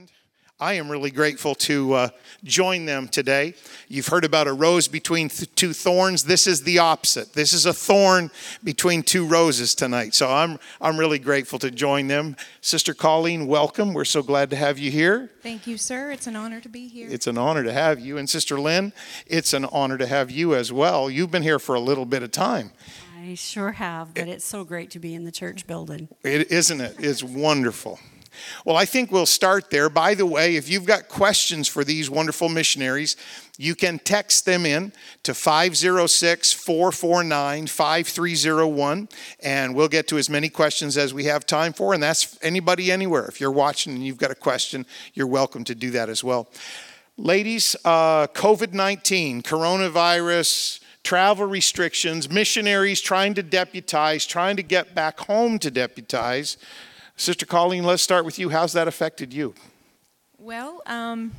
band. I am really grateful to uh, join them today. You've heard about a rose between th- two thorns. This is the opposite. This is a thorn between two roses tonight. So I'm, I'm really grateful to join them. Sister Colleen, welcome. We're so glad to have you here. Thank you, sir. It's an honor to be here. It's an honor to have you. And Sister Lynn, it's an honor to have you as well. You've been here for a little bit of time. I sure have, but it's so great to be in the church building. It, isn't it? It's wonderful. Well, I think we'll start there. By the way, if you've got questions for these wonderful missionaries, you can text them in to 506 449 5301, and we'll get to as many questions as we have time for. And that's anybody anywhere. If you're watching and you've got a question, you're welcome to do that as well. Ladies, uh, COVID 19, coronavirus, travel restrictions, missionaries trying to deputize, trying to get back home to deputize. Sister Colleen, let's start with you. How's that affected you? Well, um,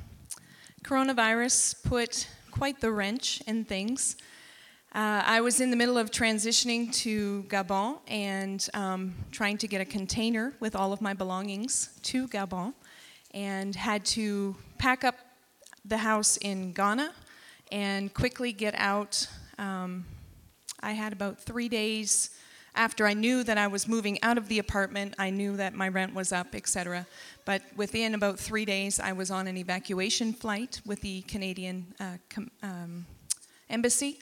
coronavirus put quite the wrench in things. Uh, I was in the middle of transitioning to Gabon and um, trying to get a container with all of my belongings to Gabon, and had to pack up the house in Ghana and quickly get out. Um, I had about three days after I knew that I was moving out of the apartment, I knew that my rent was up, etc. But within about three days, I was on an evacuation flight with the Canadian uh, com- um, embassy.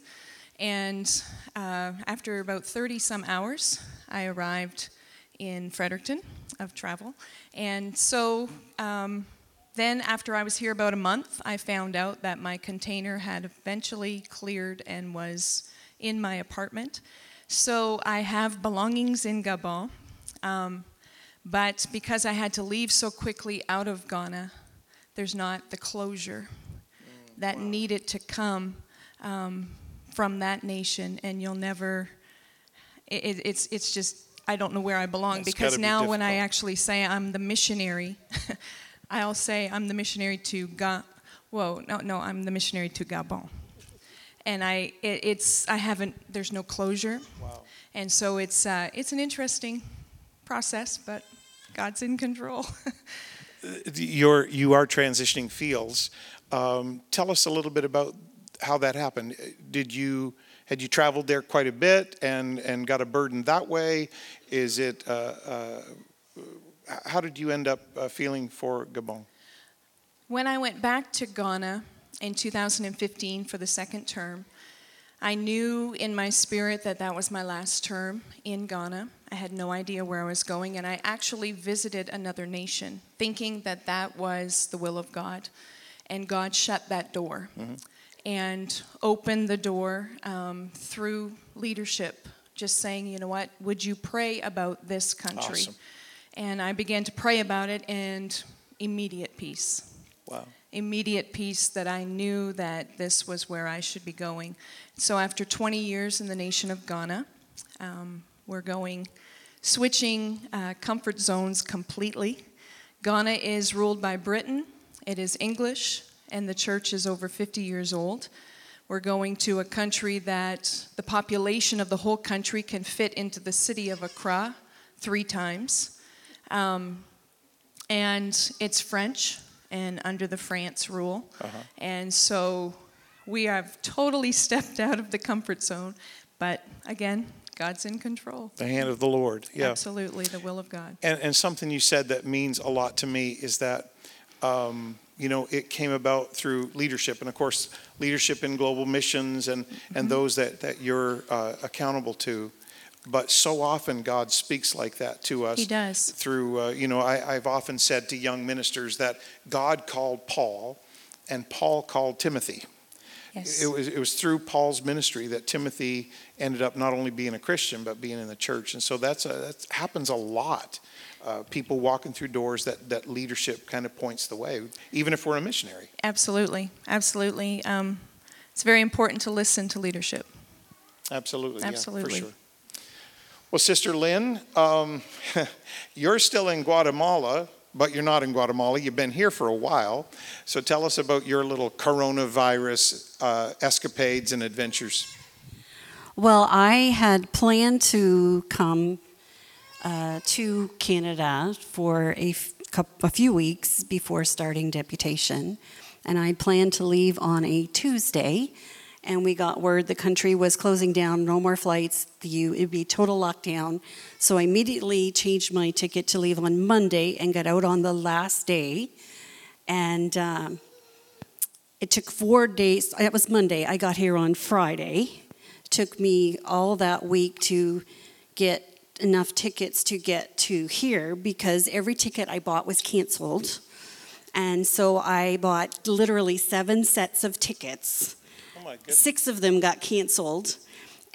And uh, after about 30 some hours, I arrived in Fredericton of travel. And so um, then, after I was here about a month, I found out that my container had eventually cleared and was in my apartment. So I have belongings in Gabon, um, but because I had to leave so quickly out of Ghana, there's not the closure that wow. needed to come um, from that nation, and you'll never. It, it's it's just I don't know where I belong That's because be now difficult. when I actually say I'm the missionary, I'll say I'm the missionary to Ga. Whoa, no, no, I'm the missionary to Gabon and I it, it's I haven't there's no closure, wow. and so it's uh, it's an interesting process, but God's in control. You're you are transitioning fields. Um, tell us a little bit about how that happened. Did you had you traveled there quite a bit and and got a burden that way? Is it uh, uh, how did you end up uh, feeling for Gabon? When I went back to Ghana in 2015 for the second term. I knew in my spirit that that was my last term in Ghana. I had no idea where I was going, and I actually visited another nation thinking that that was the will of God. And God shut that door mm-hmm. and opened the door um, through leadership, just saying, you know what, would you pray about this country? Awesome. And I began to pray about it, and immediate peace. Wow immediate peace that I knew that this was where I should be going. So after 20 years in the nation of Ghana, um, we're going switching uh, comfort zones completely. Ghana is ruled by Britain. It is English, and the church is over 50 years old. We're going to a country that the population of the whole country can fit into the city of Accra three times. Um, and it's French, and under the France rule. Uh-huh. And so we have totally stepped out of the comfort zone. But again, God's in control. The hand of the Lord. Yeah. Absolutely, the will of God. And, and something you said that means a lot to me is that, um, you know, it came about through leadership. And of course, leadership in global missions and, mm-hmm. and those that, that you're uh, accountable to. But so often God speaks like that to us. He does. Through, uh, you know, I, I've often said to young ministers that God called Paul and Paul called Timothy. Yes. It was, it was through Paul's ministry that Timothy ended up not only being a Christian, but being in the church. And so that's a, that happens a lot. Uh, people walking through doors that, that leadership kind of points the way, even if we're a missionary. Absolutely. Absolutely. Um, it's very important to listen to leadership. Absolutely. Absolutely. Yeah, for sure. Well, Sister Lynn, um, you're still in Guatemala, but you're not in Guatemala. You've been here for a while. So tell us about your little coronavirus uh, escapades and adventures. Well, I had planned to come uh, to Canada for a few weeks before starting deputation. And I planned to leave on a Tuesday. And we got word the country was closing down, no more flights, the, it'd be total lockdown. So I immediately changed my ticket to leave on Monday and got out on the last day. And um, it took four days. That was Monday. I got here on Friday. It took me all that week to get enough tickets to get to here because every ticket I bought was canceled. And so I bought literally seven sets of tickets. My goodness. Six of them got canceled,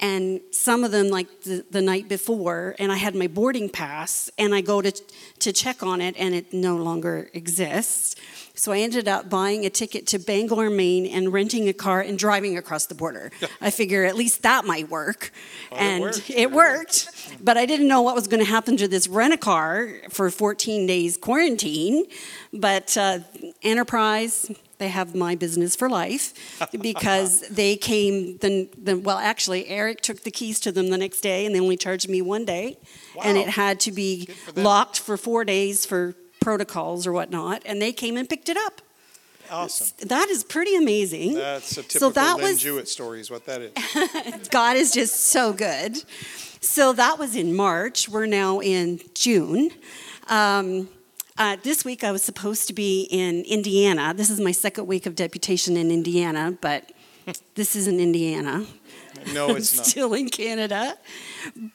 and some of them like the, the night before. And I had my boarding pass, and I go to to check on it, and it no longer exists. So I ended up buying a ticket to Bangor, Maine, and renting a car and driving across the border. I figure at least that might work, Oh, it and worked. it worked. But I didn't know what was going to happen to this rent a car for 14 days quarantine. But uh, Enterprise, they have my business for life because they came. The, the well, actually, Eric took the keys to them the next day, and they only charged me one day, and it had to be for locked for four days for protocols or whatnot. And they came and picked it up. Awesome. That is pretty amazing. That's a So typical that Lynn was- Jewett story, is what that is. God is just so good. So that was in March. We're now in June. Um, uh, this week I was supposed to be in Indiana. This is my second week of deputation in Indiana, but this isn't Indiana. No, I'm it's not. still in Canada.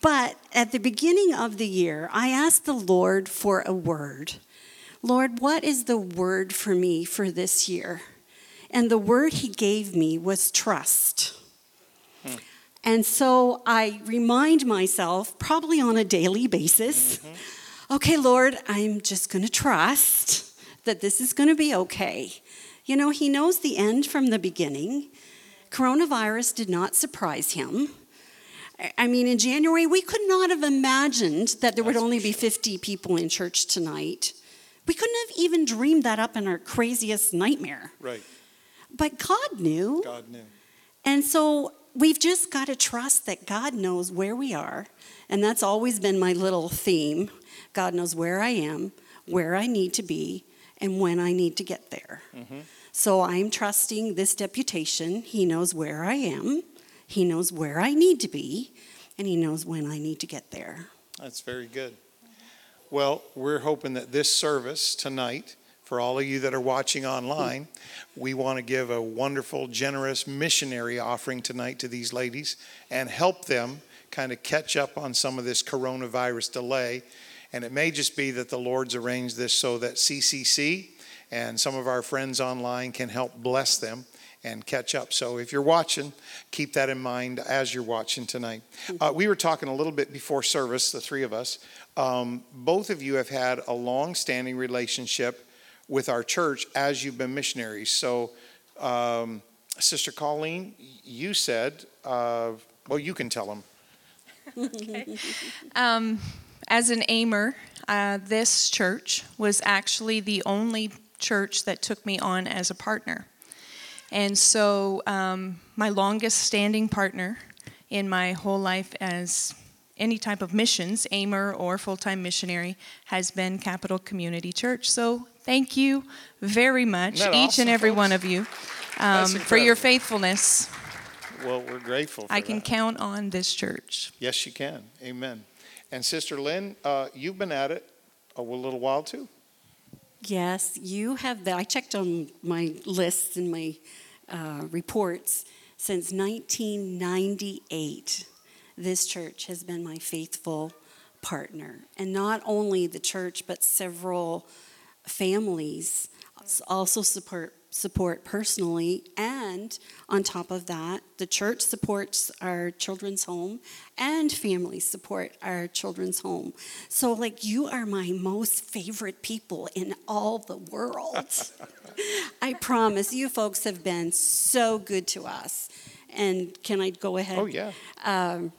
But at the beginning of the year, I asked the Lord for a word. Lord, what is the word for me for this year? And the word he gave me was trust. And so I remind myself, probably on a daily basis, okay, Lord, I'm just going to trust that this is going to be okay. You know, he knows the end from the beginning. Coronavirus did not surprise him. I- mean, in January, we could not have imagined that there would That's only be 50 people in church tonight. We couldn't have even dreamed that up in our craziest nightmare. Right. But God knew. God knew. And so we've just got to trust that God knows where we are. And that's always been my little theme. God knows where I am, where I need to be, and when I need to get there. Mm-hmm. So I'm trusting this deputation. He knows where I am, He knows where I need to be, and He knows when I need to get there. That's very good. Well, we're hoping that this service tonight, for all of you that are watching online, we want to give a wonderful, generous missionary offering tonight to these ladies and help them kind of catch up on some of this coronavirus delay. And it may just be that the Lord's arranged this so that CCC and some of our friends online can help bless them and catch up. So if you're watching, keep that in mind as you're watching tonight. Uh, we were talking a little bit before service, the three of us. Um, both of you have had a long standing relationship with our church as you've been missionaries. So, um, Sister Colleen, you said, uh, well, you can tell them. Um, as an aimer, uh, this church was actually the only church that took me on as a partner. And so, um, my longest standing partner in my whole life as any type of missions, aimer or full time missionary, has been Capital Community Church. So, thank you very much, each awesome, and every folks? one of you, um, for your faithfulness. Well, we're grateful for I can that. count on this church. Yes, you can. Amen. And Sister Lynn, uh, you've been at it a little while too. Yes, you have. I checked on my lists and my uh, reports. Since 1998, this church has been my faithful partner. And not only the church, but several families also support support personally and on top of that the church supports our children's home and families support our children's home. So like you are my most favorite people in all the world. I promise you folks have been so good to us. And can i go ahead? Oh, yeah. um,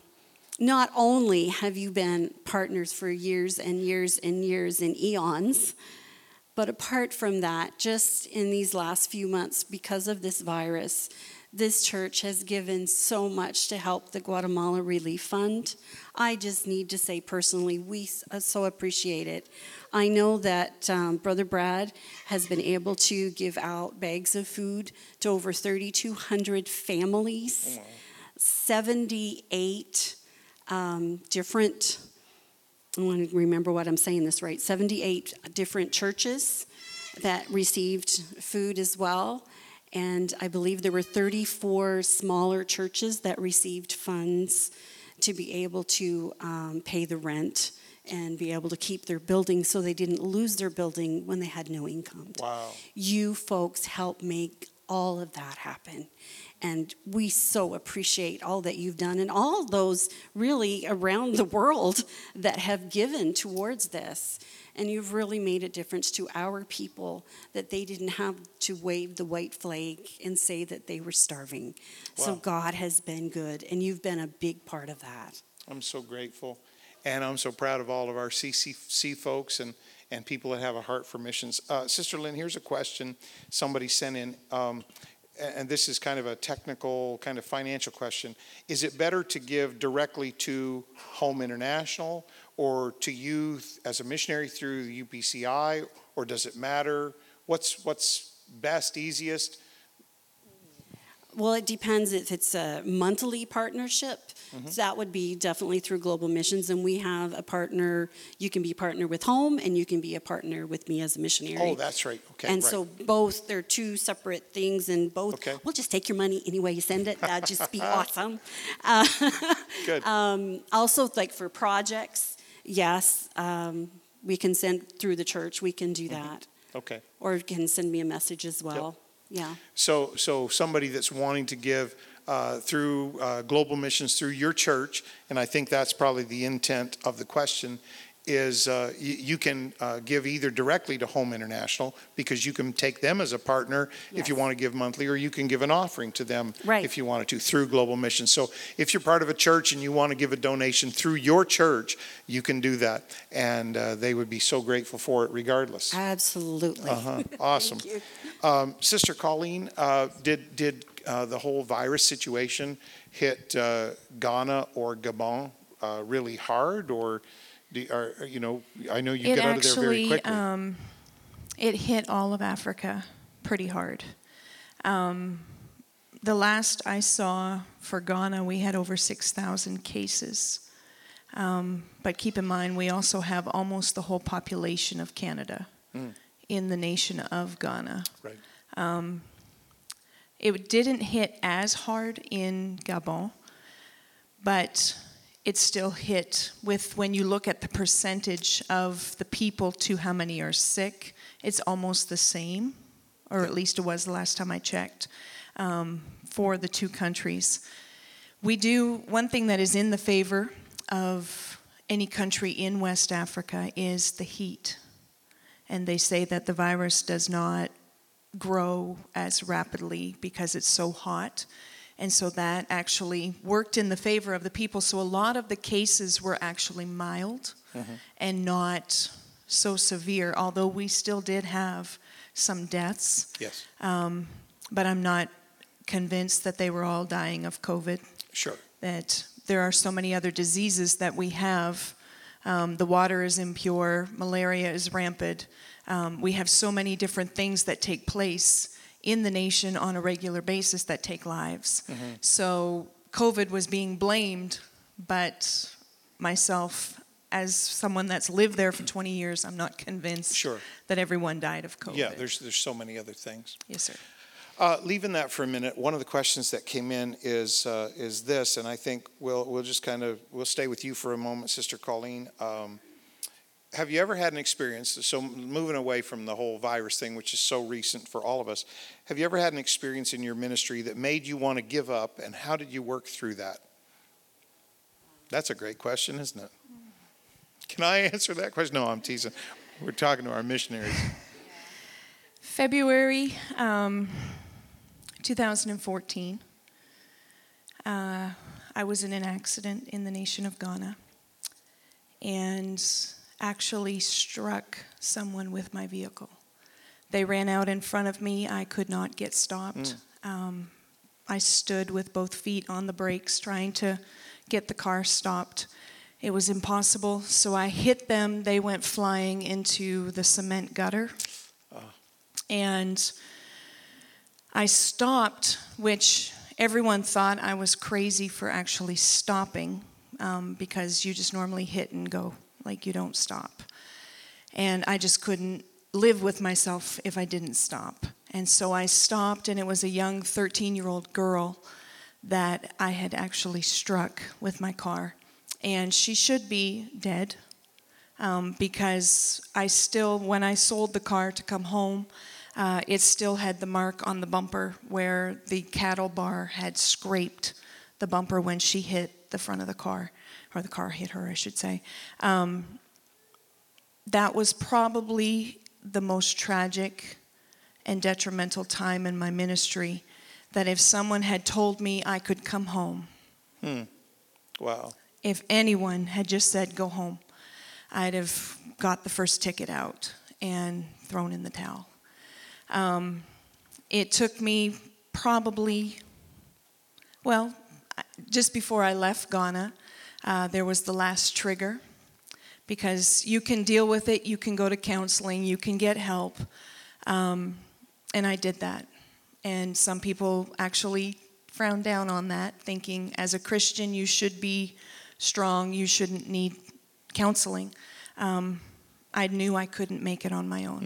not only have you been partners for years and years and years and eons, but apart from that, just in these last few months, because of this virus, This church has given so much to help the Guatemala Relief Fund. I just need to say personally, we uh, so appreciate it. I know that um, Brother Brad has been able to give out bags of food to over 3,200 families, 78 um, different, I want to remember what I'm saying this right, 78 different churches that received food as well. And I believe there were 34 smaller churches that received funds to be able to um, pay the rent and be able to keep their building so they didn't lose their building when they had no income. Wow. You folks help make all of that happen. And we so appreciate all that you've done and all those really around the world that have given towards this. And you've really made a difference to our people that they didn't have to wave the white flag and say that they were starving. So God has been good, and you've been a big part of that. I'm so grateful. And I'm so proud of all of our CCC folks and, and people that have a heart for missions. Uh, Sister Lynn, here's a question somebody sent in. Um, and this is kind of a technical, kind of financial question. Is it better to give directly to Home International or to you as a missionary through the UPCI, or does it matter? What's, what's best, easiest? Well, it depends if it's a monthly partnership. Mm-hmm. That would be definitely through Global Missions, and we have a partner. You can be partner with Home, and you can be a partner with me as a missionary. Oh, that's right. Okay. and right. so both they're two separate things, and both. Okay. We'll just take your money any way you send it. That'd just be awesome. Uh, Good. um, also, like for projects, yes, um, we can send through the church. We can do Mm-hmm. that, Okay. or you can send me a message as well. Yeah. So, so somebody that's wanting to give uh, through uh, global missions through your church, and I think that's probably the intent of the question, is uh, you, you can uh, give either directly to Home International because you can take them as a partner if you want to give monthly, or you can give an offering to them Right. if you wanted to through global missions. So, if you're part of a church and you want to give a donation through your church, you can do that, and uh, they would be so grateful for it regardless. Absolutely. Uh-huh. Awesome. Um, Sister Colleen, uh, did, did uh, the whole virus situation hit uh, Ghana or Gabon uh, really hard, or, do, you know, I know you it get out of there very quickly. um, it hit all of Africa pretty hard. Um, the last I saw for Ghana, we had over 6,000 cases. Um, but keep in mind, we also have almost the whole population of Canada Mm. in the nation of Ghana. Right. Um, it didn't hit as hard in Gabon, but it still hit with when you look at the percentage of the people to how many are sick, it's almost the same, or at least it was the last time I checked, um, for the two countries. We do, one thing that is in the favor of any country in West Africa is the heat. And they say that the virus does not grow as rapidly because it's so hot. And so that actually worked in the favor of the people. So a lot of the cases were actually mild and not so severe, although we still did have some deaths. Yes, Um, but I'm not convinced that they were all dying of COVID sure. that there are so many other diseases that we have. Um, the water is impure, malaria is rampant. Um, we have so many different things that take place in the nation on a regular basis that take lives. So COVID was being blamed, but myself, as someone that's lived there for 20 years, I'm not convinced Sure. that everyone died of COVID. Yeah, there's, there's so many other things. yes, sir. Uh, leaving that for a minute, one of the questions that came in is uh, is this, and I think we'll we'll just kind of we'll stay with you for a moment, Sister Colleen. Um, have you ever had an experience? So moving away from the whole virus thing, which is so recent for all of us, have you ever had an experience in your ministry that made you want to give up, and how did you work through that? That's a great question, isn't it? Can I answer that question? No, I'm teasing. We're talking to our missionaries. February um, 2014, uh, I was in an accident in the nation of Ghana and actually struck someone with my vehicle. They ran out in front of me. I could not get stopped. Um, I stood with both feet on the brakes trying to get the car stopped. It was impossible, so I hit them. They went flying into the cement gutter. And I stopped, which everyone thought I was crazy for actually stopping um, because you just normally hit and go, like you don't stop. And I just couldn't live with myself if I didn't stop. And so I stopped, and it was a young 13 year old girl that I had actually struck with my car. And she should be dead um, because I still, when I sold the car to come home, uh, it still had the mark on the bumper where the cattle bar had scraped the bumper when she hit the front of the car, or the car hit her, I should say. Um, that was probably the most tragic and detrimental time in my ministry. That if someone had told me I could come home, Wow. if anyone had just said go home, I'd have got the first ticket out and thrown in the towel. Um, it took me probably, well, just before I left Ghana, uh, there was the last trigger because you can deal with it, you can go to counseling, you can get help. Um, and I did that. And some people actually frowned down on that, thinking as a Christian, you should be strong, you shouldn't need counseling. Um, I knew I couldn't make it on my own.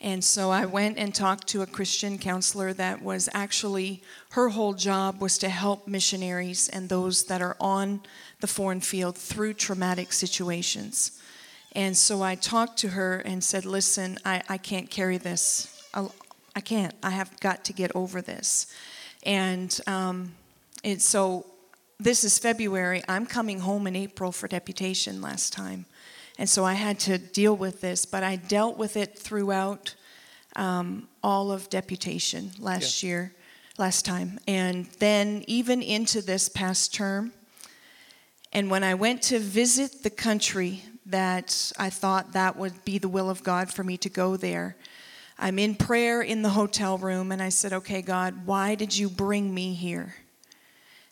And so I went and talked to a Christian counselor that was actually, her whole job was to help missionaries and those that are on the foreign field through traumatic situations. And so I talked to her and said, Listen, I, I can't carry this. I'll- I can't. I have got to get over this. And um, it, so this is February. I'm coming home in April for deputation last time. And so I had to deal with this, but I dealt with it throughout um, all of deputation last year, last time. And then even into this past term. And when I went to visit the country that I thought that would be the will of God for me to go there, I'm in prayer in the hotel room and I said, Okay, God, why did you bring me here?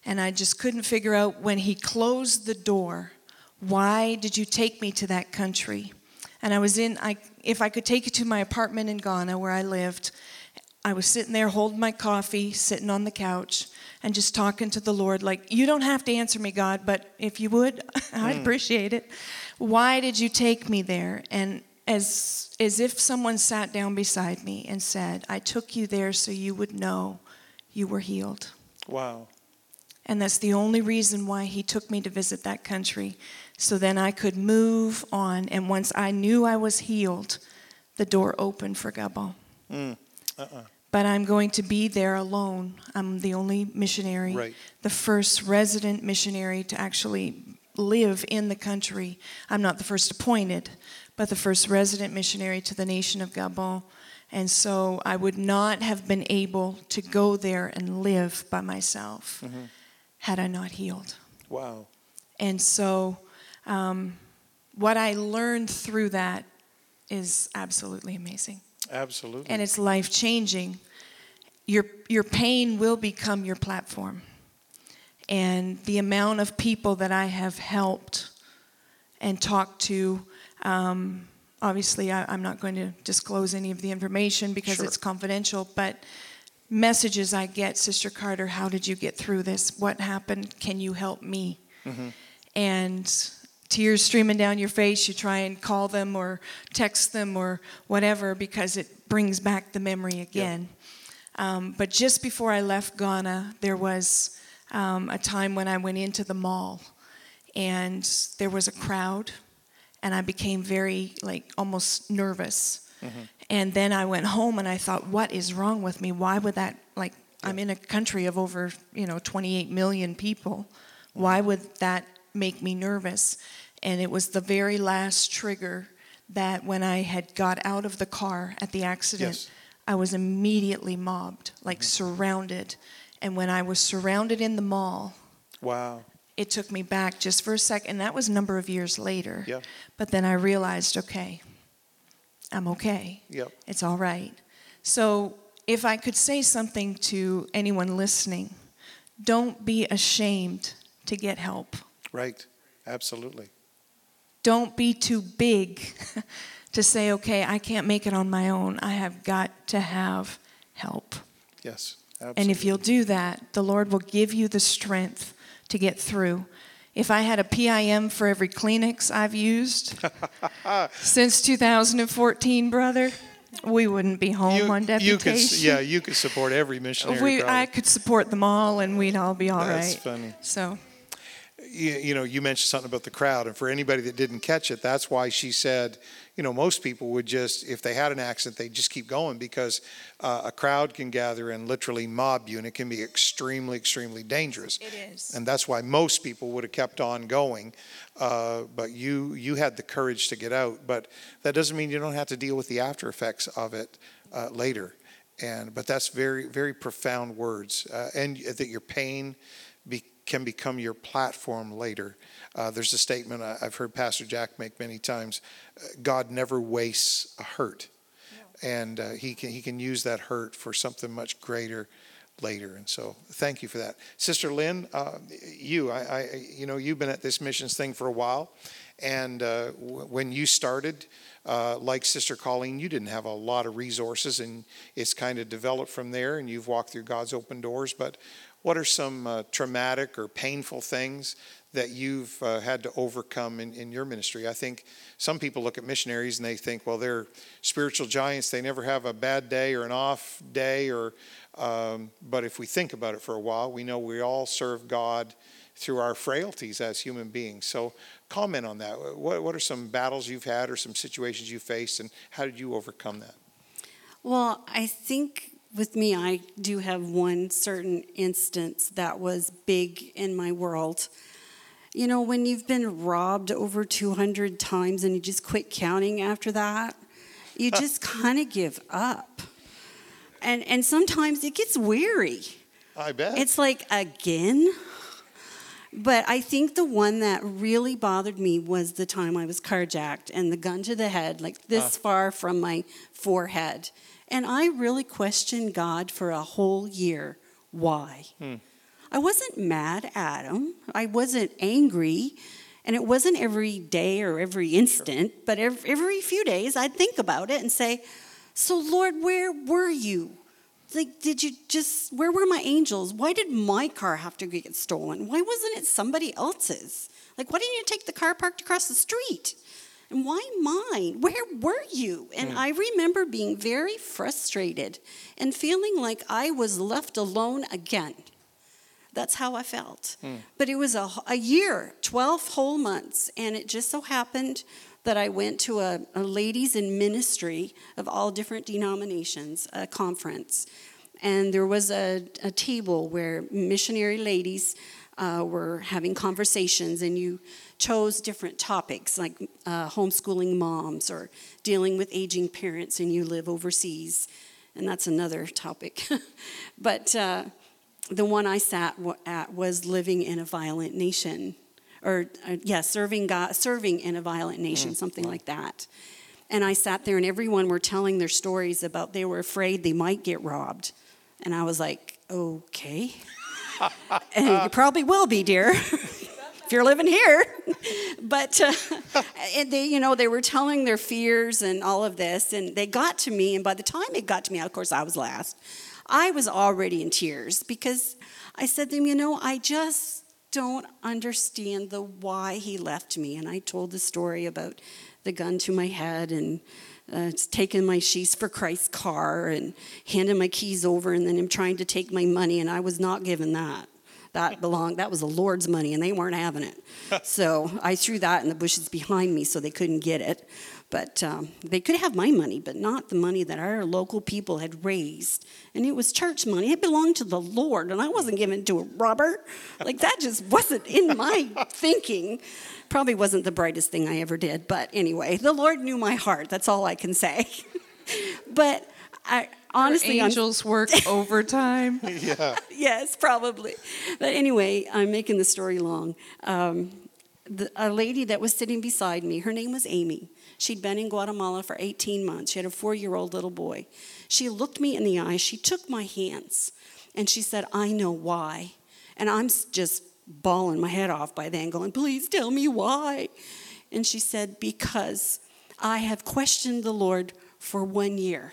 And I just couldn't figure out when He closed the door, why did you take me to that country? And I was in, I, if I could take you to my apartment in Ghana where I lived, I was sitting there holding my coffee, sitting on the couch, and just talking to the Lord, like, You don't have to answer me, God, but if you would, I'd hmm. appreciate it. Why did you take me there? And as, as if someone sat down beside me and said, I took you there so you would know you were healed. Wow. And that's the only reason why he took me to visit that country. So then I could move on. And once I knew I was healed, the door opened for Gabon. But I'm going to be there alone. I'm the only missionary, Right. the first resident missionary to actually live in the country. I'm not the first appointed, but the first resident missionary to the nation of Gabon. And so I would not have been able to go there and live by myself had I not healed. Wow. And so, um, what I learned through that is absolutely amazing. Absolutely. And it's life changing. Your, your pain will become your platform. And the amount of people that I have helped and talked to, um, obviously, I, I'm not going to disclose any of the information because Sure. it's confidential, but messages I get, Sister Carter, how did you get through this? What happened? Can you help me? And tears streaming down your face, you try and call them or text them or whatever because it brings back the memory again. Um, but just before I left Ghana, there was um, a time when I went into the mall and there was a crowd and I became very, like, almost nervous. And then I went home and I thought, what is wrong with me? Why would that, like, I'm in a country of over, you know, 28 million people. Why would that make me nervous? And it was the very last trigger that when I had got out of the car at the accident, Yes. I was immediately mobbed, like mm-hmm. surrounded. And when I was surrounded in the mall, Wow. it took me back just for a second. And that was a number of years later. Yeah. But then I realized, okay, I'm okay. Yep. It's all right. So if I could say something to anyone listening, don't be ashamed to get help. Right. Absolutely. Don't be too big to say, okay, I can't make it on my own. I have got to have help. Yes. Absolutely. And if you'll do that, the Lord will give you the strength to get through. If I had a PIM for every Kleenex I've used since 2014, brother, we wouldn't be home on deputation. You could, yeah, you could support every missionary. we. I could support them all, and we'd all be all right. That's funny. So, you, you know, you mentioned something about the crowd, and for anybody that didn't catch it, that's why she said, you know, most people would just, if they had an accident, they'd just keep going because uh, a crowd can gather and literally mob you, and it can be extremely, extremely dangerous. It is. And that's why most people would have kept on going. Uh, but you, you had the courage to get out. But that doesn't mean you don't have to deal with the after effects of it uh, later. And but that's very, very profound words, uh, and that your pain be, can become your platform later. Uh, there's a statement I've heard Pastor Jack make many times: uh, God never wastes a hurt, and uh, he can he can use that hurt for something much greater later. And so, thank you for that, Sister Lynn. Uh, you, I, I, you know, you've been at this missions thing for a while, and uh, w- when you started. Uh, like Sister Colleen, you didn't have a lot of resources, and it's kind of developed from there, and you've walked through God's open doors. But what are some uh, traumatic or painful things that you've uh, had to overcome in, in your ministry? I think some people look at missionaries and they think, well, they're spiritual giants. They never have a bad day or an off day. Or, um, but if we think about it for a while, we know we all serve God through our frailties as human beings. So, comment on that. What, what are some battles you've had or some situations you faced, and how did you overcome that? Well, I think with me, I do have one certain instance that was big in my world. You know, when you've been robbed over 200 times and you just quit counting after that, you just kind of give up. And, and sometimes it gets weary. I bet. It's like, again? But I think the one that really bothered me was the time I was carjacked and the gun to the head, like this far from my forehead. And I really questioned God for a whole year. Why? Hmm. I wasn't mad at him, I wasn't angry. And it wasn't every day or every instant, but every, every few days I'd think about it and say, So, Lord, where were you? Like, did you just, where were my angels? Why did my car have to get stolen? Why wasn't it somebody else's? Like, why didn't you take the car parked across the street? And why mine? Where were you? And hmm. I remember being very frustrated and feeling like I was left alone again. That's how I felt. Hmm. But it was a, a year, 12 whole months, and it just so happened that I went to a, a ladies in ministry of all different denominations, a conference. And there was a, a table where missionary ladies uh, were having conversations, and you chose different topics like uh, homeschooling moms or dealing with aging parents and you live overseas. And that's another topic. but uh, the one I sat at was living in a violent nation, or uh, yeah, serving God, serving in a violent nation, something like that. And I sat there, and everyone were telling their stories about they were afraid they might get robbed, and I was like, okay, and you probably will be, dear. if you're living here. but uh, they, you know, they were telling their fears and all of this, and they got to me. And by the time it got to me, of course, I was last. I was already in tears because I said to them, you know, I just don't understand the why he left me. And I told the story about the gun to my head and uh, taking my Sheaves for Christ's car and handing my keys over, and then him trying to take my money, and I was not given that. That belonged, that was the Lord's money, and they weren't having it. so I threw that in the bushes behind me so they couldn't get it. But um, they could have my money, but not the money that our local people had raised. And it was church money. It belonged to the Lord, and I wasn't giving it to a robber. Like that just wasn't in my thinking. Probably wasn't the brightest thing I ever did. But anyway, the Lord knew my heart. That's all I can say. but I honestly, I'm- angels work overtime. yeah. yes, probably. But anyway, I'm making the story long. Um, the, a lady that was sitting beside me, her name was Amy. She'd been in Guatemala for 18 months. She had a four year old little boy. She looked me in the eye. She took my hands and she said, I know why. And I'm just bawling my head off by then, going, Please tell me why. And she said, Because I have questioned the Lord for one year.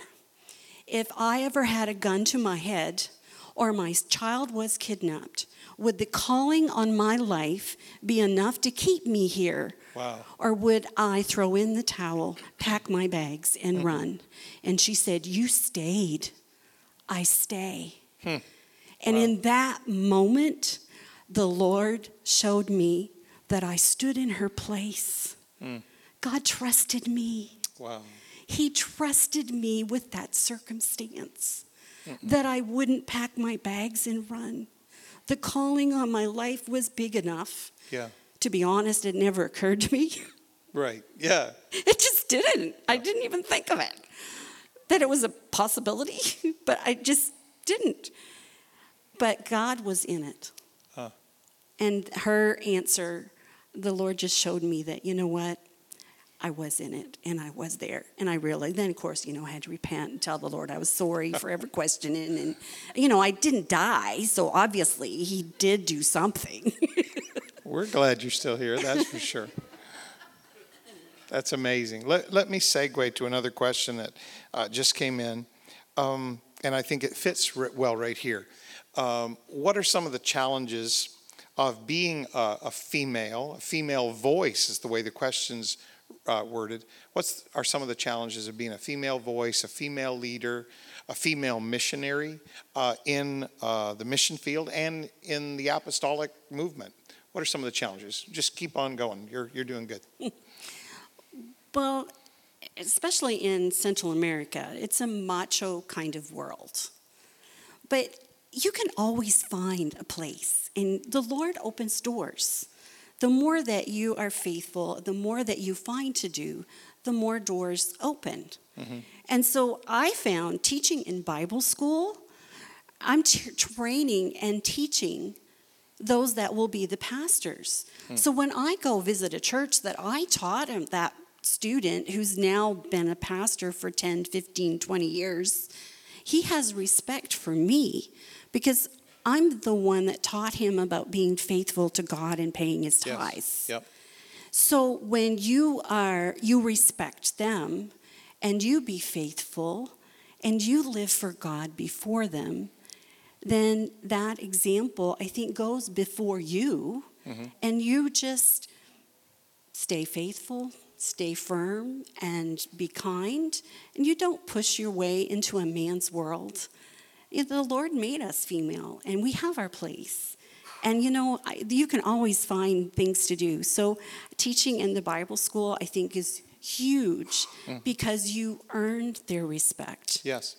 If I ever had a gun to my head or my child was kidnapped, would the calling on my life be enough to keep me here? Wow. Or would I throw in the towel, pack my bags, and mm-hmm. run? And she said, You stayed. I stay. Hmm. And in that moment, the Lord showed me that I stood in her place. Hmm. God trusted me. Wow. He trusted me with that circumstance that I wouldn't pack my bags and run. The calling on my life was big enough. Yeah. To be honest, it never occurred to me. Right. Yeah. It just didn't. I didn't even think of it. That it was a possibility, but I just didn't. But God was in it. Huh. And her answer, the Lord just showed me that, you know what? I was in it and I was there. And I realized, then of course, you know, I had to repent and tell the Lord I was sorry for ever questioning. And, you know, I didn't die. So obviously, He did do something. We're glad you're still here, that's for sure. That's amazing. Let, let me segue to another question that uh, just came in, um, and I think it fits well right here. Um, what are some of the challenges of being a, a female? A female voice is the way the question's uh, worded. What's are some of the challenges of being a female voice, a female leader, a female missionary uh, in uh, the mission field and in the apostolic movement? What are some of the challenges? Just keep on going. You're, you're doing good. Well, especially in Central America, it's a macho kind of world. But you can always find a place, and the Lord opens doors. The more that you are faithful, the more that you find to do, the more doors open. Mm-hmm. And so I found teaching in Bible school, I'm t- training and teaching those that will be the pastors. Hmm. So when I go visit a church that I taught him that student who's now been a pastor for 10, 15, 20 years, he has respect for me because I'm the one that taught him about being faithful to God and paying his tithes. Yep. So when you are you respect them and you be faithful and you live for God before them, then that example I think goes before you mm-hmm. and you just stay faithful, stay firm and be kind and you don't push your way into a man's world. The Lord made us female and we have our place. And you know, you can always find things to do. So, teaching in the Bible school, I think, is huge hmm. because you earned their respect. Yes.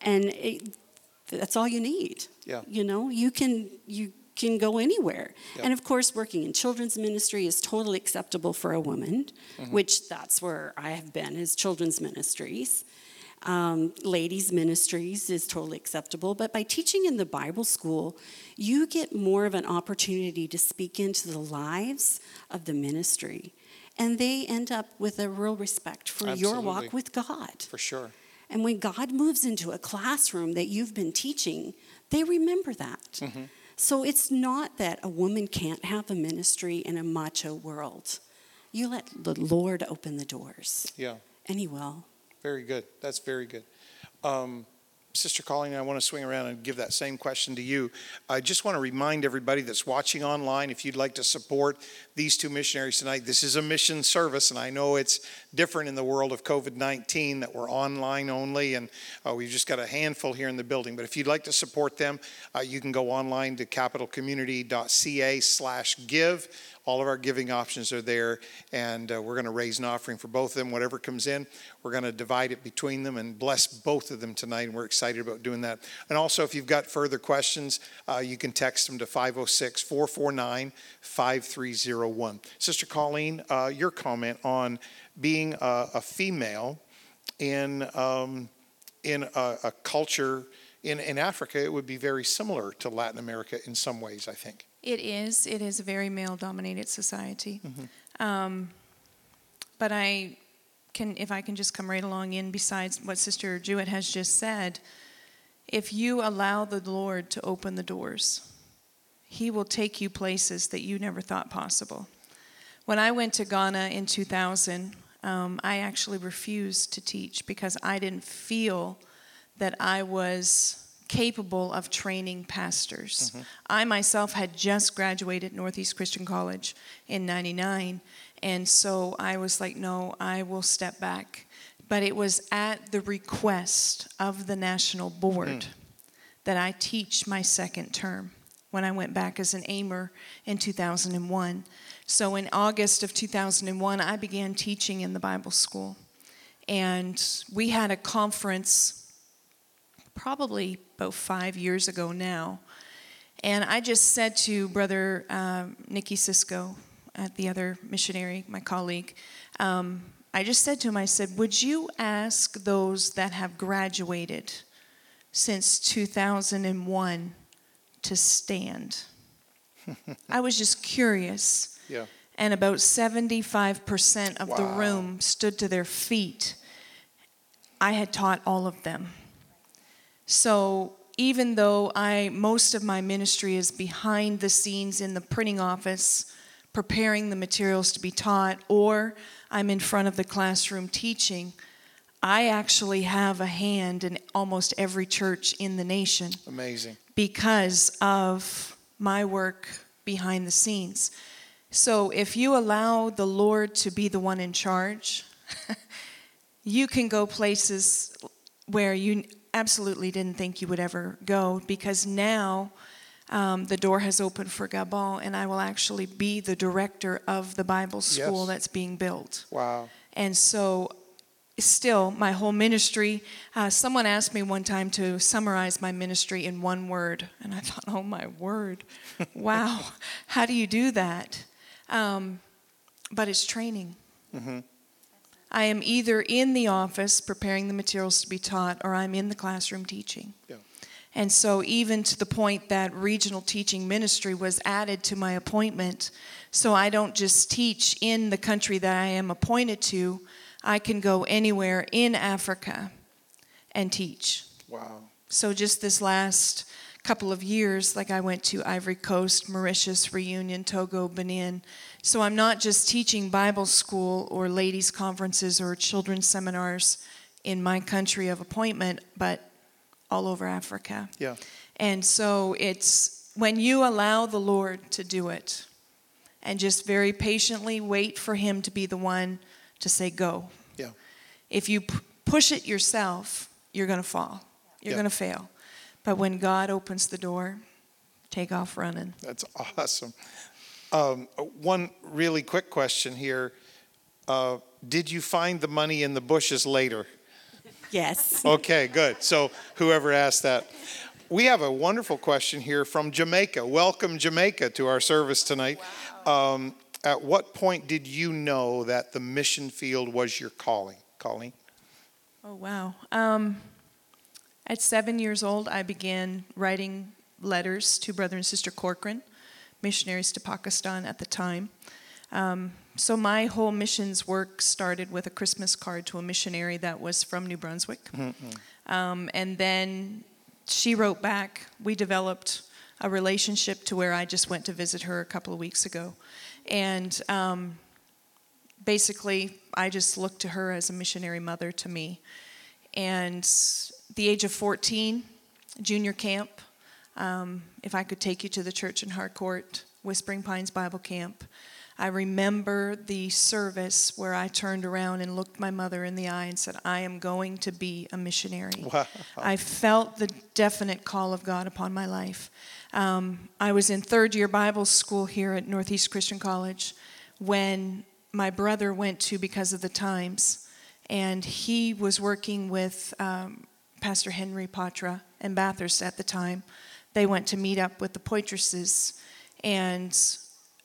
And it, that's all you need. Yeah. You know, you can you can go anywhere. Yeah. And of course, working in children's ministry is totally acceptable for a woman, mm-hmm. which that's where I have been is children's ministries. Um, ladies ministries is totally acceptable, but by teaching in the Bible school, you get more of an opportunity to speak into the lives of the ministry, and they end up with a real respect for your walk with God. For sure. And when God moves into a classroom that you've been teaching, they remember that. Mm-hmm. So it's not that a woman can't have a ministry in a macho world. You let the Lord open the doors, Yeah. and He will. Very good. That's very good. Um, Sister Colleen, I want to swing around and give that same question to you. I just want to remind everybody that's watching online if you'd like to support these two missionaries tonight, this is a mission service, and I know it's different in the world of COVID 19 that we're online only, and uh, we've just got a handful here in the building. But if you'd like to support them, uh, you can go online to capitalcommunity.ca slash give. All of our giving options are there, and uh, we're going to raise an offering for both of them. Whatever comes in, we're going to divide it between them and bless both of them tonight, and we're excited about doing that. And also, if you've got further questions, uh, you can text them to 506 449 5301. Sister Colleen, uh, your comment on being a, a female in, um, in a, a culture in, in Africa, it would be very similar to Latin America in some ways, I think. It is. It is a very male dominated society. Um, but I can, if I can just come right along in, besides what Sister Jewett has just said, if you allow the Lord to open the doors, He will take you places that you never thought possible. When I went to Ghana in 2000, um, I actually refused to teach because I didn't feel that I was capable of training pastors. Mm-hmm. I myself had just graduated Northeast Christian College in 99, and so I was like, no, I will step back. But it was at the request of the national board mm. that I teach my second term when I went back as an aimer in 2001. So in August of 2001, I began teaching in the Bible school. And we had a conference probably about five years ago now. And I just said to Brother um, Nicky Cisco, at the other missionary, my colleague, um, I just said to him, I said, Would you ask those that have graduated since 2001 to stand? I was just curious. Yeah. And about 75% of the room stood to their feet. I had taught all of them. So even though I most of my ministry is behind the scenes in the printing office, preparing the materials to be taught, or I'm in front of the classroom teaching, I actually have a hand in almost every church in the nation Amazing. because of my work behind the scenes. So if you allow the Lord to be the one in charge, you can go places where you absolutely didn't think you would ever go because now um, the door has opened for Gabon and I will actually be the director of the Bible school Yes. that's being built. Wow. And so, still, my whole ministry. Uh, someone asked me one time to summarize my ministry in one word. And I thought, oh my word, wow, how do you do that? Um, but it's training. I am either in the office preparing the materials to be taught, or I'm in the classroom teaching. Yeah. And so, even to the point that regional teaching ministry was added to my appointment, so I don't just teach in the country that I am appointed to, I can go anywhere in Africa and teach. Wow. So, just this last couple of years, like I went to Ivory Coast, Mauritius, Reunion, Togo, Benin. So, I'm not just teaching Bible school or ladies' conferences or children's seminars in my country of appointment, but all over Africa. Yeah. And so it's when you allow the Lord to do it and just very patiently wait for Him to be the one to say, go. Yeah. If you p- push it yourself, you're going to fall, you're Yeah. going to fail. But when God opens the door, take off running. That's awesome. Um, one really quick question here. Uh, did you find the money in the bushes later? Yes. Okay, good. So whoever asked that. We have a wonderful question here from Jamaica. Welcome, Jamaica, to our service tonight. Um, at what point did you know that the mission field was your calling? Colleen? Oh, wow. Um, at seven years old, I began writing letters to Brother and Sister Corcoran, missionaries to Pakistan at the time. Um, so my whole missions work started with a Christmas card to a missionary that was from New Brunswick. Um, and then she wrote back. We developed a relationship to where I just went to visit her a couple of weeks ago. And um, basically, I just looked to her as a missionary mother to me. And the age of 14, junior camp, um, if I could take you to the church in Harcourt, Whispering Pines Bible Camp, I remember the service where I turned around and looked my mother in the eye and said, I am going to be a missionary. Wow. I felt the definite call of God upon my life. Um, I was in third year Bible school here at Northeast Christian College when my brother went to because of the times, and he was working with um, Pastor Henry Patra and Bathurst at the time. They went to meet up with the Poitresses, and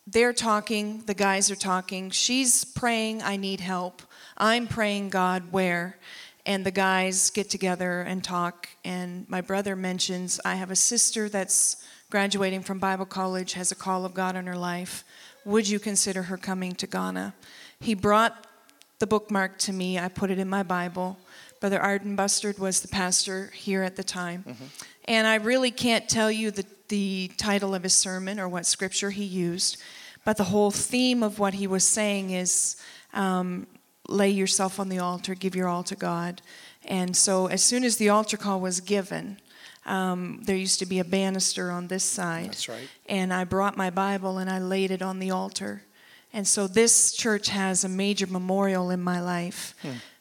they're talking, the guys are talking. She's praying, I need help. I'm praying, God, where? And the guys get together and talk. And my brother mentions, I have a sister that's graduating from Bible college, has a call of God in her life. Would you consider her coming to Ghana? He brought the bookmark to me. I put it in my Bible. Brother Arden Bustard was the pastor here at the time. And I really can't tell you the, the title of his sermon or what scripture he used, but the whole theme of what he was saying is um, lay yourself on the altar, give your all to God. And so, as soon as the altar call was given, um, there used to be a banister on this side. That's right. And I brought my Bible and I laid it on the altar. And so, this church has a major memorial in my life,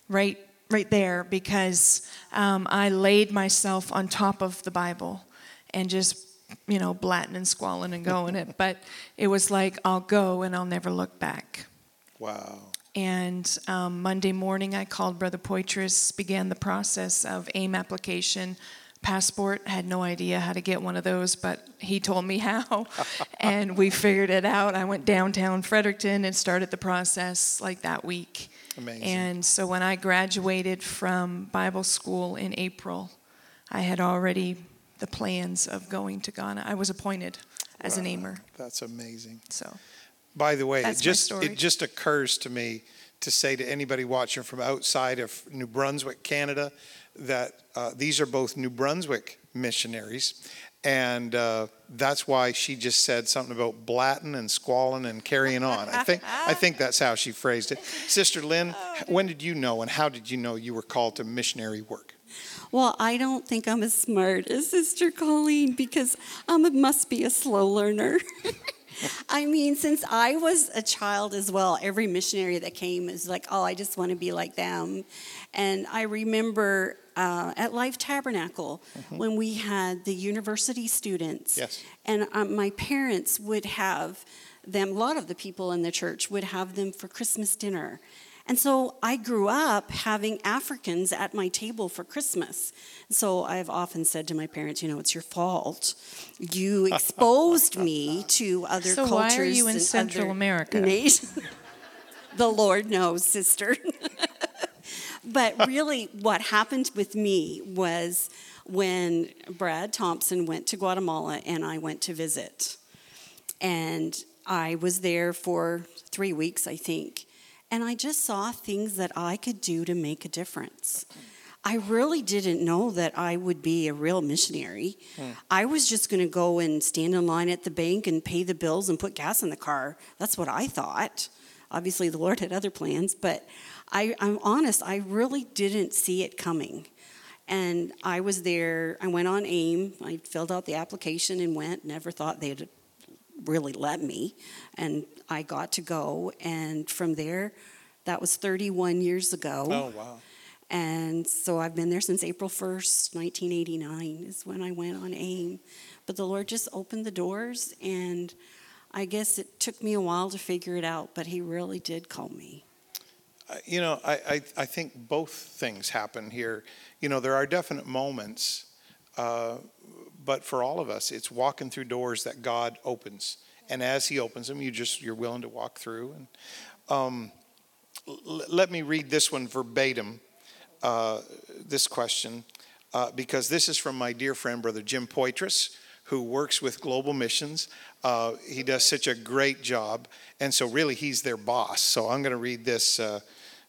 right, right there, because um, I laid myself on top of the Bible and just, you know, blatting and squalling and going it. But it was like, I'll go and I'll never look back. Wow. And um, Monday morning, I called Brother Poitras, began the process of AIM application, passport. Had no idea how to get one of those, but he told me how, and we figured it out. I went downtown Fredericton and started the process like that week. Amazing. And so when I graduated from Bible school in April, I had already the plans of going to Ghana. I was appointed as an aimer, That's amazing. so. By the way, it just it just occurs to me to say to anybody watching from outside of New Brunswick, Canada, that uh, these are both New Brunswick missionaries, and uh, that's why she just said something about blatting and squalling and carrying on. I think I think that's how she phrased it. Sister Lynn, Oh, when did you know and how did you know you were called to missionary work? Well, I don't think I'm as smart as Sister Colleen because I must be a slow learner. I mean, since I was a child as well, every missionary that came is like, oh, I just want to be like them. And I remember uh, at Life Tabernacle when we had the university students. Yes. And um, my parents would have them, a lot of the people in the church would have them for Christmas dinner. And so I grew up having Africans at my table for Christmas. So I've often said to my parents, you know, it's your fault. You exposed me to other So cultures. why are you in and Central other America? nations. the Lord knows, sister. but really, what happened with me was when Brad Thompson went to Guatemala and I went to visit. And I was there for three weeks, I think. And I just saw things that I could do to make a difference. I really didn't know that I would be a real missionary. Hmm. I was just going to go and stand in line at the bank and pay the bills and put gas in the car. That's what I thought. Obviously, the Lord had other plans, but I, I'm honest, I really didn't see it coming. And I was there, I went on AIM, I filled out the application and went, never thought they'd really let me. And I got to go. And from there, that was 31 years ago. Oh wow. And so I've been there since April 1st, 1989 is when I went on AIM. But the Lord just opened the doors, and I guess it took me a while to figure it out, but He really did call me. Uh, You know, I, I, I think both things happen here. You know, there are definite moments, uh, but for all of us, it's walking through doors that God opens. And as He opens them, you just you're willing to walk through. And um, l- let me read this one verbatim. Uh, this question, uh, because this is from my dear friend, Brother Jim Poitras, who works with Global Missions. Uh, he does such a great job, and so really he's their boss. So I'm going to read this.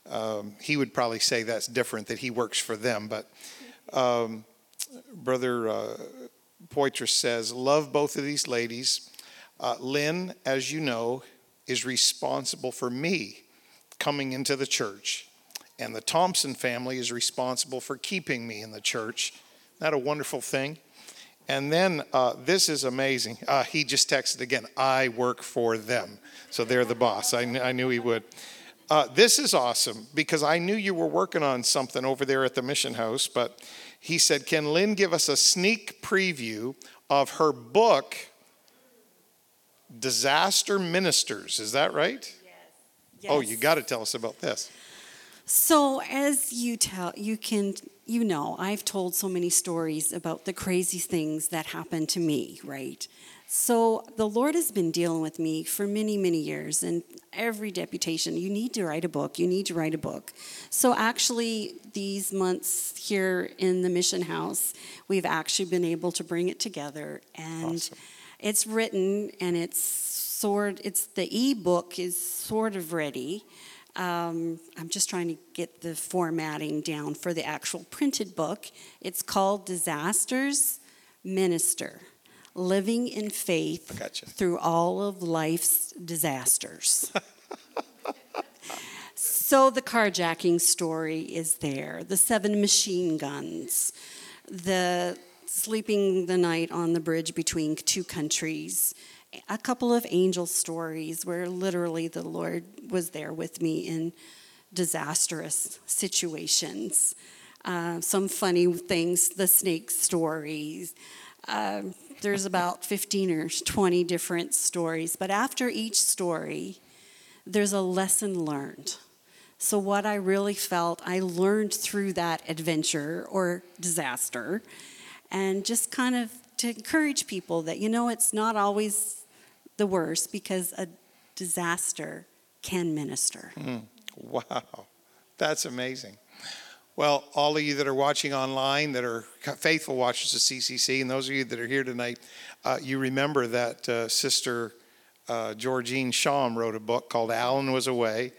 Um, he would probably say that's different, that he works for them. But um, Brother uh, Poitras says, Love both of these ladies. Uh, Lynn, as you know, is responsible for me coming into the church, and the Thompson family is responsible for keeping me in the church. Isn't that a wonderful thing? And then uh, this is amazing. Uh, he just texted again, I work for them. So they're the boss. I, kn- I knew he would. Uh, this is awesome because I knew you were working on something over there at the mission house, but he said, Can Lynn give us a sneak preview of her book, Disaster Ministers? Is that right? Yes. Oh, you got to tell us about this. So, as you tell, you can, you know, I've told so many stories about the crazy things that happened to me, right? So the Lord has been dealing with me for many, many years, and every deputation, you need to write a book. You need to write a book. So actually, these months here in the mission house, we've actually been able to bring it together, and Awesome. it's written, and it's sort. It's the e-book is sort of ready. Um, I'm just trying to get the formatting down for the actual printed book. It's called Disasters Minister Living in Faith Gotcha. Through All of Life's Disasters. so the carjacking story is there, the seven machine guns, the sleeping the night on the bridge between two countries, a couple of angel stories where literally the Lord was there with me in disastrous situations. Uh, some funny things, the snake stories. Um, there's about 15 or 20 different stories, but after each story, there's a lesson learned. So, what I really felt I learned through that adventure or disaster, and just kind of to encourage people that, you know, it's not always the worst because a disaster can minister. Hmm. Wow, that's amazing. Well, all of you that are watching online, that are faithful watchers of CCC, and those of you that are here tonight, uh, you remember that uh, Sister uh, Georgine Shawm wrote a book called Alan Was Away.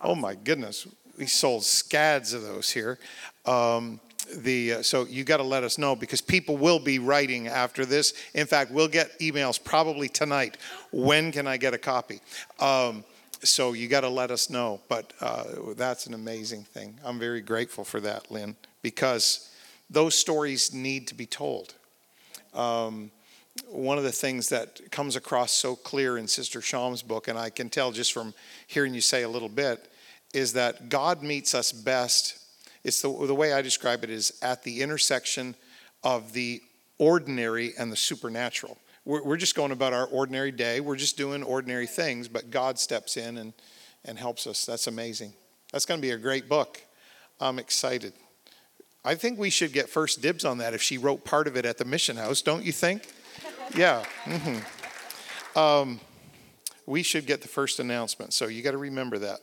Oh my goodness, we sold scads of those here. Um, the uh, so you got to let us know because people will be writing after this. In fact, we'll get emails probably tonight. When can I get a copy? Um, so you got to let us know. But uh, that's an amazing thing. I'm very grateful for that, Lynn, because those stories need to be told. Um, one of the things that comes across so clear in Sister Sham's book, and I can tell just from hearing you say a little bit, is that God meets us best. It's the, the way I describe it is at the intersection of the ordinary and the supernatural. We're, we're just going about our ordinary day. We're just doing ordinary things, but God steps in and, and helps us. That's amazing. That's going to be a great book. I'm excited. I think we should get first dibs on that if she wrote part of it at the mission house, don't you think? Yeah. Mm-hmm. Um, we should get the first announcement, so you got to remember that.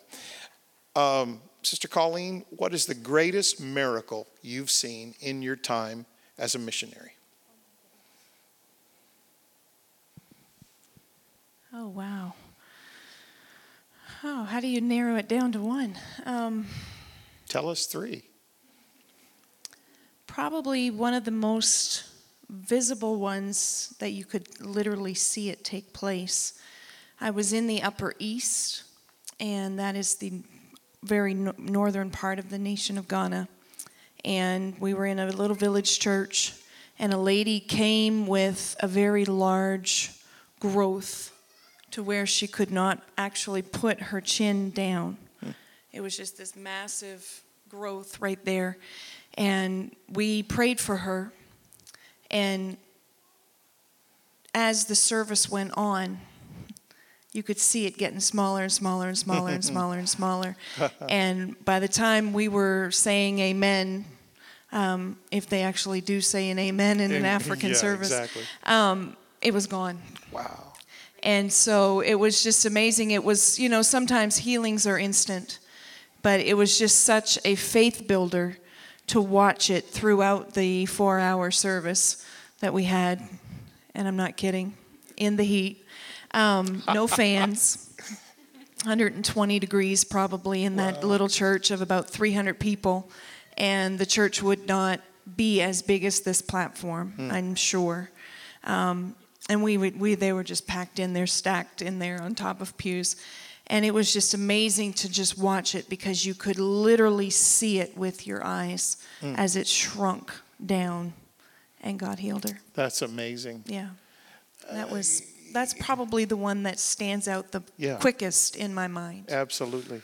Um, Sister Colleen, what is the greatest miracle you've seen in your time as a missionary? Oh, wow. Oh, how do you narrow it down to one? Um, Tell us three. probably one of the most visible ones that you could literally see it take place. I was in the Upper East, and that is the very no- northern part of the nation of Ghana. And we were in a little village church, and a lady came with a very large growth to where she could not actually put her chin down. It was just this massive growth right there. And we prayed for her. And as the service went on, you could see it getting smaller and smaller and smaller and smaller and smaller. and by the time we were saying amen, um, if they actually do say an amen in an African Yeah, service, Exactly. um, it was gone. Wow. And so it was just amazing. It was, you know, sometimes healings are instant, but it was just such a faith builder to watch it throughout the four hour service that we had. And I'm not kidding, in the heat, um, no fans, 120 degrees probably in that little church of about 300 people. And the church would not be as big as this platform, I'm sure. Um, and we, would, we they were just packed in there, stacked in there on top of pews. And it was just amazing to just watch it because you could literally see it with your eyes as it shrunk down and God healed her. That's amazing. Yeah. That was that's probably the one that stands out the Yeah. quickest in my mind. Absolutely.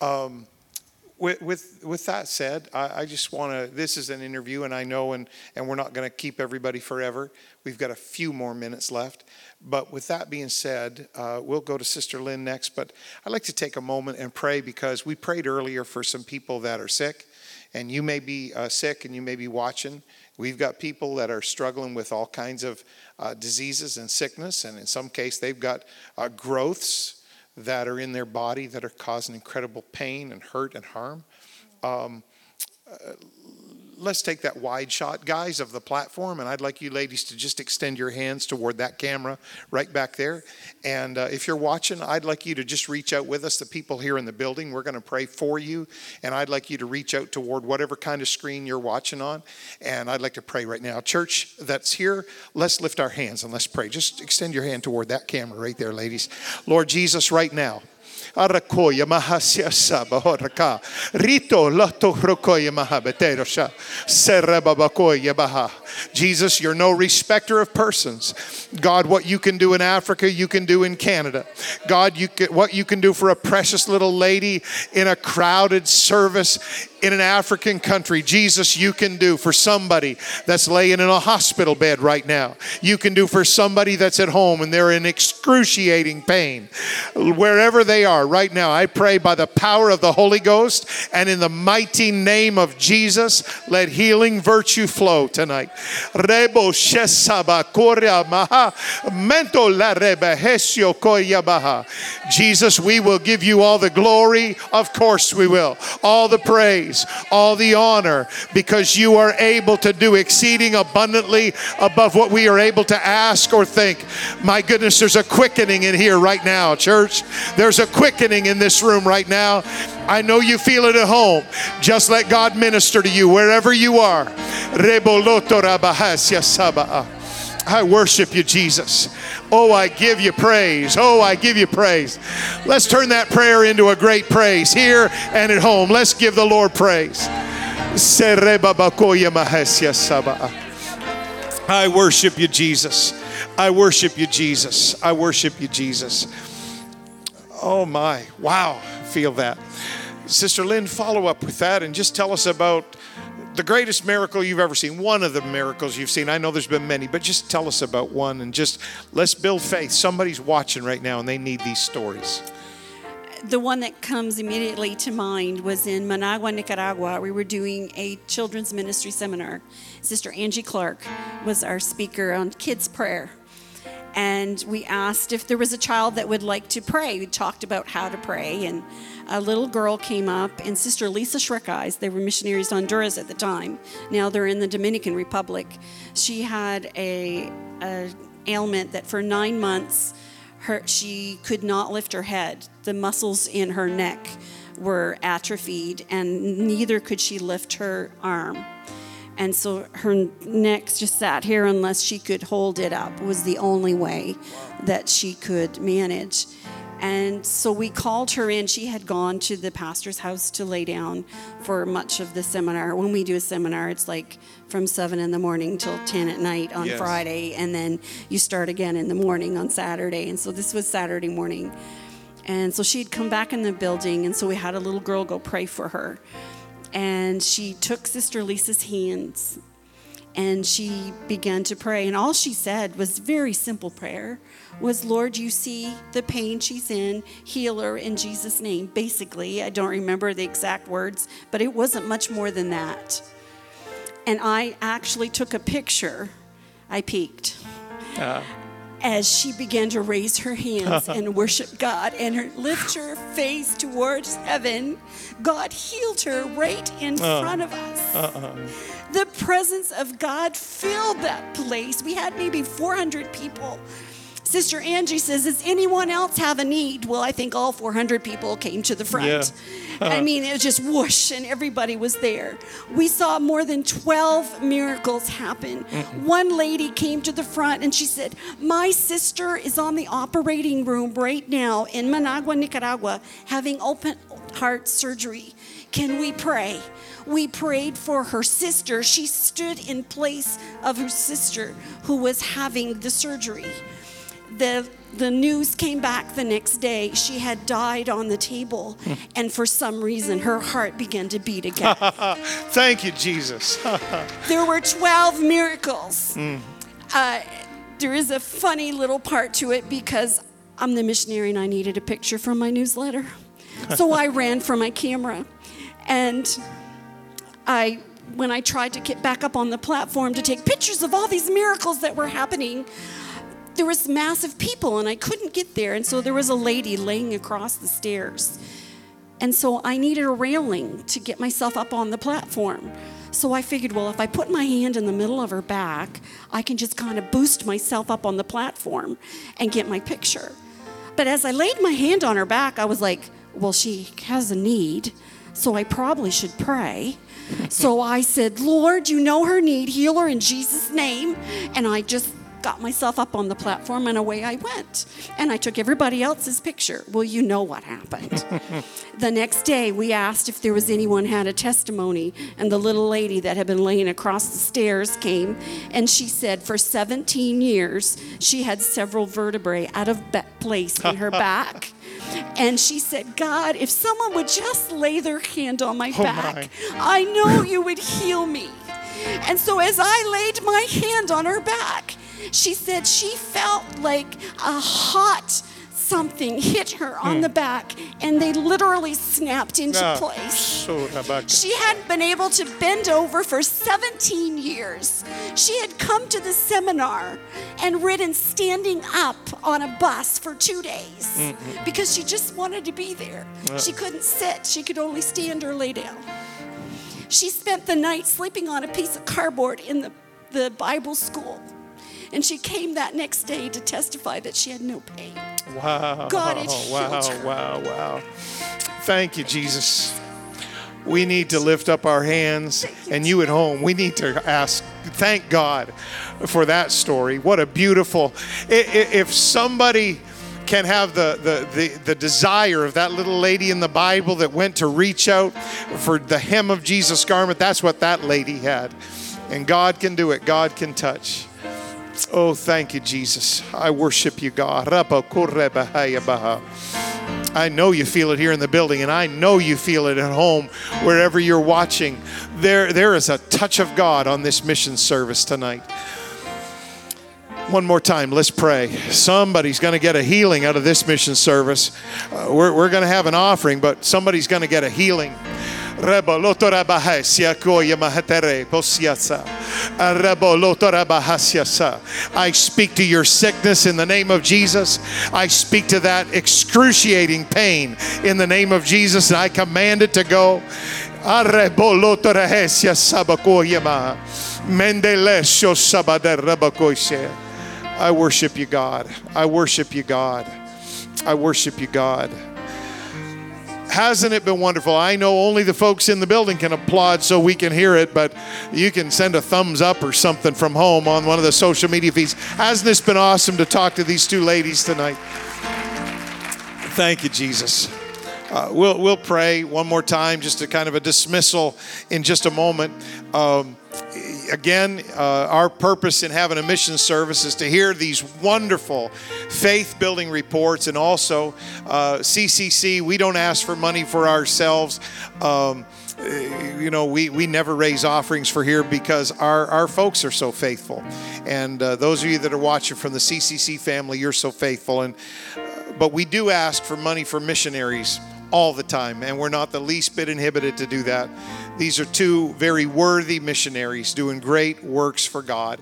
Um, with, with, with that said, I, I just want to, this is an interview, and I know, and, and we're not going to keep everybody forever. We've got a few more minutes left. But with that being said, uh, we'll go to Sister Lynn next. But I'd like to take a moment and pray because we prayed earlier for some people that are sick and you may be uh, sick and you may be watching. We've got people that are struggling with all kinds of uh, diseases and sickness, and in some case, they've got uh, growths that are in their body that are causing incredible pain and hurt and harm. Um, uh, let's take that wide shot, guys, of the platform. And I'd like you ladies to just extend your hands toward that camera right back there. And uh, if you're watching, I'd like you to just reach out with us, the people here in the building. We're going to pray for you. And I'd like you to reach out toward whatever kind of screen you're watching on. And I'd like to pray right now. Church that's here, let's lift our hands and let's pray. Just extend your hand toward that camera right there, ladies. Lord Jesus, right now. Arakoya Mahasia Saba Horaka. Rito Loto Rokoya Mahabetero Sha. Serebabakoya Baha. Jesus, you're no respecter of persons. God, what you can do in Africa, you can do in Canada. God, you can, what you can do for a precious little lady in a crowded service in an African country, Jesus, you can do for somebody that's laying in a hospital bed right now. You can do for somebody that's at home and they're in excruciating pain. Wherever they are right now, I pray by the power of the Holy Ghost and in the mighty name of Jesus, let healing virtue flow tonight. Rebo mento la rebe hesio koya baha. Jesus, we will give you all the glory. Of course we will. All the praise, all the honor, because you are able to do exceeding abundantly above what we are able to ask or think. My goodness, there's a quickening in here right now, church. There's a quickening in this room right now. I know you feel it at home. Just let God minister to you wherever you are. Saba'a. I worship you, Jesus. Oh, I give you praise. Oh, I give you praise. Let's turn that prayer into a great praise here and at home. Let's give the Lord praise. I worship you, Jesus. I worship you, Jesus. I worship you, Jesus. Oh my, wow, feel that. Sister Lynn, follow up with that and just tell us about the greatest miracle you've ever seen. One of the miracles you've seen. I know there's been many, but just tell us about one and just let's build faith. Somebody's watching right now and they need these stories. The one that comes immediately to mind was in Managua, Nicaragua. We were doing a children's ministry seminar. Sister Angie Clark was our speaker on kids' prayer. And we asked if there was a child that would like to pray. We talked about how to pray, and a little girl came up, and Sister Lisa Shrek Eyes, they were missionaries to Honduras at the time. Now they're in the Dominican Republic. She had a, a ailment that for nine months, her, she could not lift her head. The muscles in her neck were atrophied, and neither could she lift her arm. And so her neck just sat here unless she could hold it up, was the only way that she could manage. And so we called her in. She had gone to the pastor's house to lay down for much of the seminar. When we do a seminar, it's like from 7 in the morning till 10 at night on Yes. Friday, and then you start again in the morning on Saturday. And so this was Saturday morning. And so she'd come back in the building, and so we had a little girl go pray for her. And she took Sister Lisa's hands and she began to pray. And all she said was very simple prayer was lord you see the pain she's in. Heal her in jesus name. Basically i don't remember the exact words but it wasn't much more than that. And i actually took a picture. I peeked uh. As she began to raise her hands and worship God and her, lift her face towards heaven, God healed her right in uh-uh. front of us. Uh-uh. The presence of God filled that place. We had maybe 400 people. Sister Angie says, Does anyone else have a need? Well, I think all 400 people came to the front. Yeah. I mean, it was just whoosh, and everybody was there. We saw more than 12 miracles happen. One lady came to the front and she said, My sister is on the operating room right now in Managua, Nicaragua, having open heart surgery. Can we pray? We prayed for her sister. She stood in place of her sister who was having the surgery the the news came back the next day. She had died on the table. And for some reason her heart began to beat again. Thank you, Jesus. there were 12 miracles. Uh, there is a funny little part to it because i'm the missionary and i needed a picture from my newsletter. So i ran for my camera. And I when I tried to get back up on the platform to take pictures of all these miracles that were happening, there was massive people and I couldn't get there. And so there was a lady laying across the stairs. And so I needed a railing to get myself up on the platform. So I figured, well, if I put my hand in the middle of her back, I can just kind of boost myself up on the platform and get my picture. But as I laid my hand on her back, I was like, well, she has a need, so I probably should pray. so I said, Lord, you know her need, heal her in Jesus' name. And I just got myself up on the platform and away I went. And I took everybody else's picture. Well, you know what happened. the next day, we asked if there was anyone had a testimony, and the little lady that had been laying across the stairs came, and she said for 17 years she had several vertebrae out of place in her back. And she said, God, if someone would just lay their hand on my Oh, back, my. I know you would heal me. And so as I laid my hand on her back, she said she felt like a hot something hit her on hmm. the back and they literally snapped into Ah, place. She hadn't been able to bend over for 17 years. She had come to the seminar and ridden standing up on a bus for two days hmm, hmm. because she just wanted to be there. Ah. She couldn't sit, she could only stand or lay down. She spent the night sleeping on a piece of cardboard in the, the Bible school. And she came that next day to testify that she had no pain. Wow. God had wow, her. wow, wow. Thank you, Jesus. We need to lift up our hands, and you at home, we need to ask, thank God for that story. What a beautiful, if somebody can have the, the, the, the desire of that little lady in the Bible that went to reach out for the hem of Jesus' garment, that's what that lady had. And God can do it, God can touch. Oh, thank you, Jesus. I worship you, God. I know you feel it here in the building, and I know you feel it at home, wherever you're watching. There, there is a touch of God on this mission service tonight. One more time, let's pray. Somebody's going to get a healing out of this mission service. Uh, we're we're going to have an offering, but somebody's going to get a healing. Rebo lotorabahasia koya mahatere posiasa. Rebo lotorabahasiasa. I speak to your sickness in the name of Jesus. I speak to that excruciating pain in the name of Jesus, and I command it to go. Arebo lotorahesia sabakoya ma. Mendelesho sabader rabakoise. I worship you, God. I worship you, God. I worship you, God. Hasn't it been wonderful? I know only the folks in the building can applaud so we can hear it, but you can send a thumbs up or something from home on one of the social media feeds. Hasn't this been awesome to talk to these two ladies tonight? Thank you, Jesus. Uh, we'll, we'll pray one more time, just a kind of a dismissal in just a moment. Um, again, uh, our purpose in having a mission service is to hear these wonderful faith building reports and also uh, CCC. We don't ask for money for ourselves. Um, uh, you know, we, we never raise offerings for here because our, our folks are so faithful. And uh, those of you that are watching from the CCC family, you're so faithful. And but we do ask for money for missionaries all the time, and we're not the least bit inhibited to do that. These are two very worthy missionaries doing great works for God.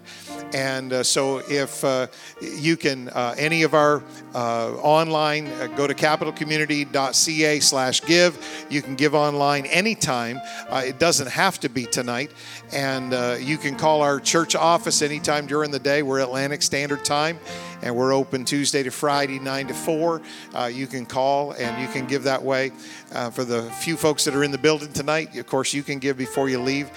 And uh, so, if uh, you can, uh, any of our uh, online, uh, go to capitalcommunity.ca/slash give. You can give online anytime. Uh, it doesn't have to be tonight, and you can call our church office anytime during the day. We're Atlantic Standard Time and we're open Tuesday to Friday, 9 to 4. Uh, you can call and you can give that way. Uh, for the few folks that are in the building tonight, of course, you can give before you leave.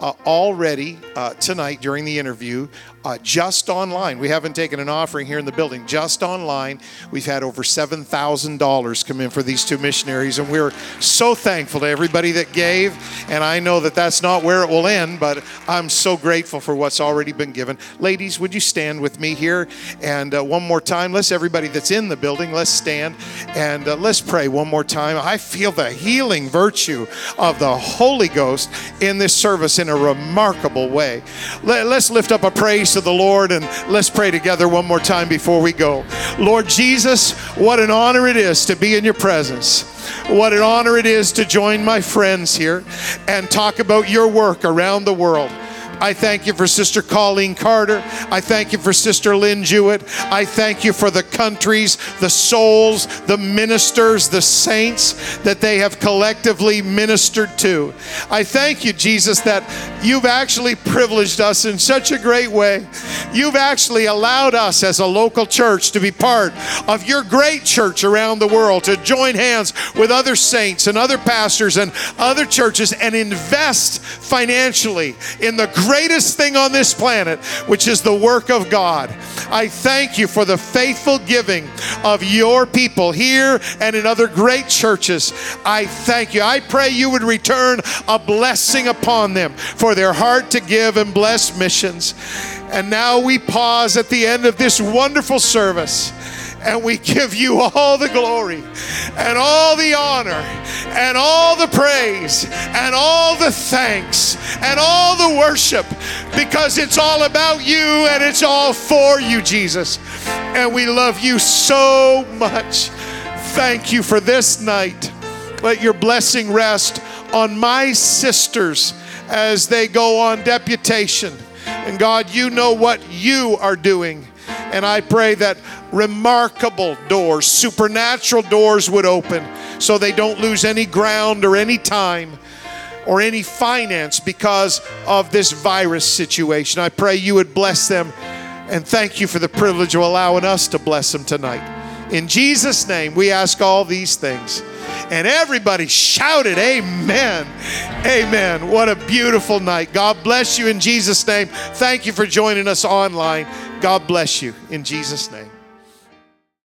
Uh, already uh, tonight during the interview, uh, just online, we haven't taken an offering here in the building, just online, we've had over $7,000 come in for these two missionaries, and we're so thankful to everybody that gave. And I know that that's not where it will end, but I'm so grateful for what's already been given. Ladies, would you stand with me here? And uh, one more time, let's everybody that's in the building, let's stand and uh, let's pray one more time. I feel the healing virtue of the Holy Ghost in this service in in a remarkable way. Let, us lift up a praise to the Lord and let's pray together one more time before we go. Lord Jesus, what an honor it is to be in your presence. What an honor it is to join my friends here and talk about your work around the world. I thank you for Sister Colleen Carter. I thank you for Sister Lynn Jewett. I thank you for the countries, the souls, the ministers, the saints that they have collectively ministered to. I thank you, Jesus, that you've actually privileged us in such a great way. You've actually allowed us as a local church to be part of your great church around the world, to join hands with other saints and other pastors and other churches and invest financially in the greatest thing on this planet, which is the work of God. I thank you for the faithful giving of your people here and in other great churches. I thank you. I pray you would return a blessing upon them for their heart to give and bless missions. And now we pause at the end of this wonderful service and we give you all the glory and all the honor and all the praise and all the thanks and all the worship because it's all about you and it's all for you, Jesus. And we love you so much. Thank you for this night. Let your blessing rest on my sisters as they go on deputation. And God, you know what you are doing. And I pray that remarkable doors, supernatural doors would open so they don't lose any ground or any time or any finance because of this virus situation. I pray you would bless them and thank you for the privilege of allowing us to bless them tonight. In Jesus' name, we ask all these things. And everybody shouted, Amen. Amen. What a beautiful night. God bless you in Jesus' name. Thank you for joining us online. God bless you in Jesus' name.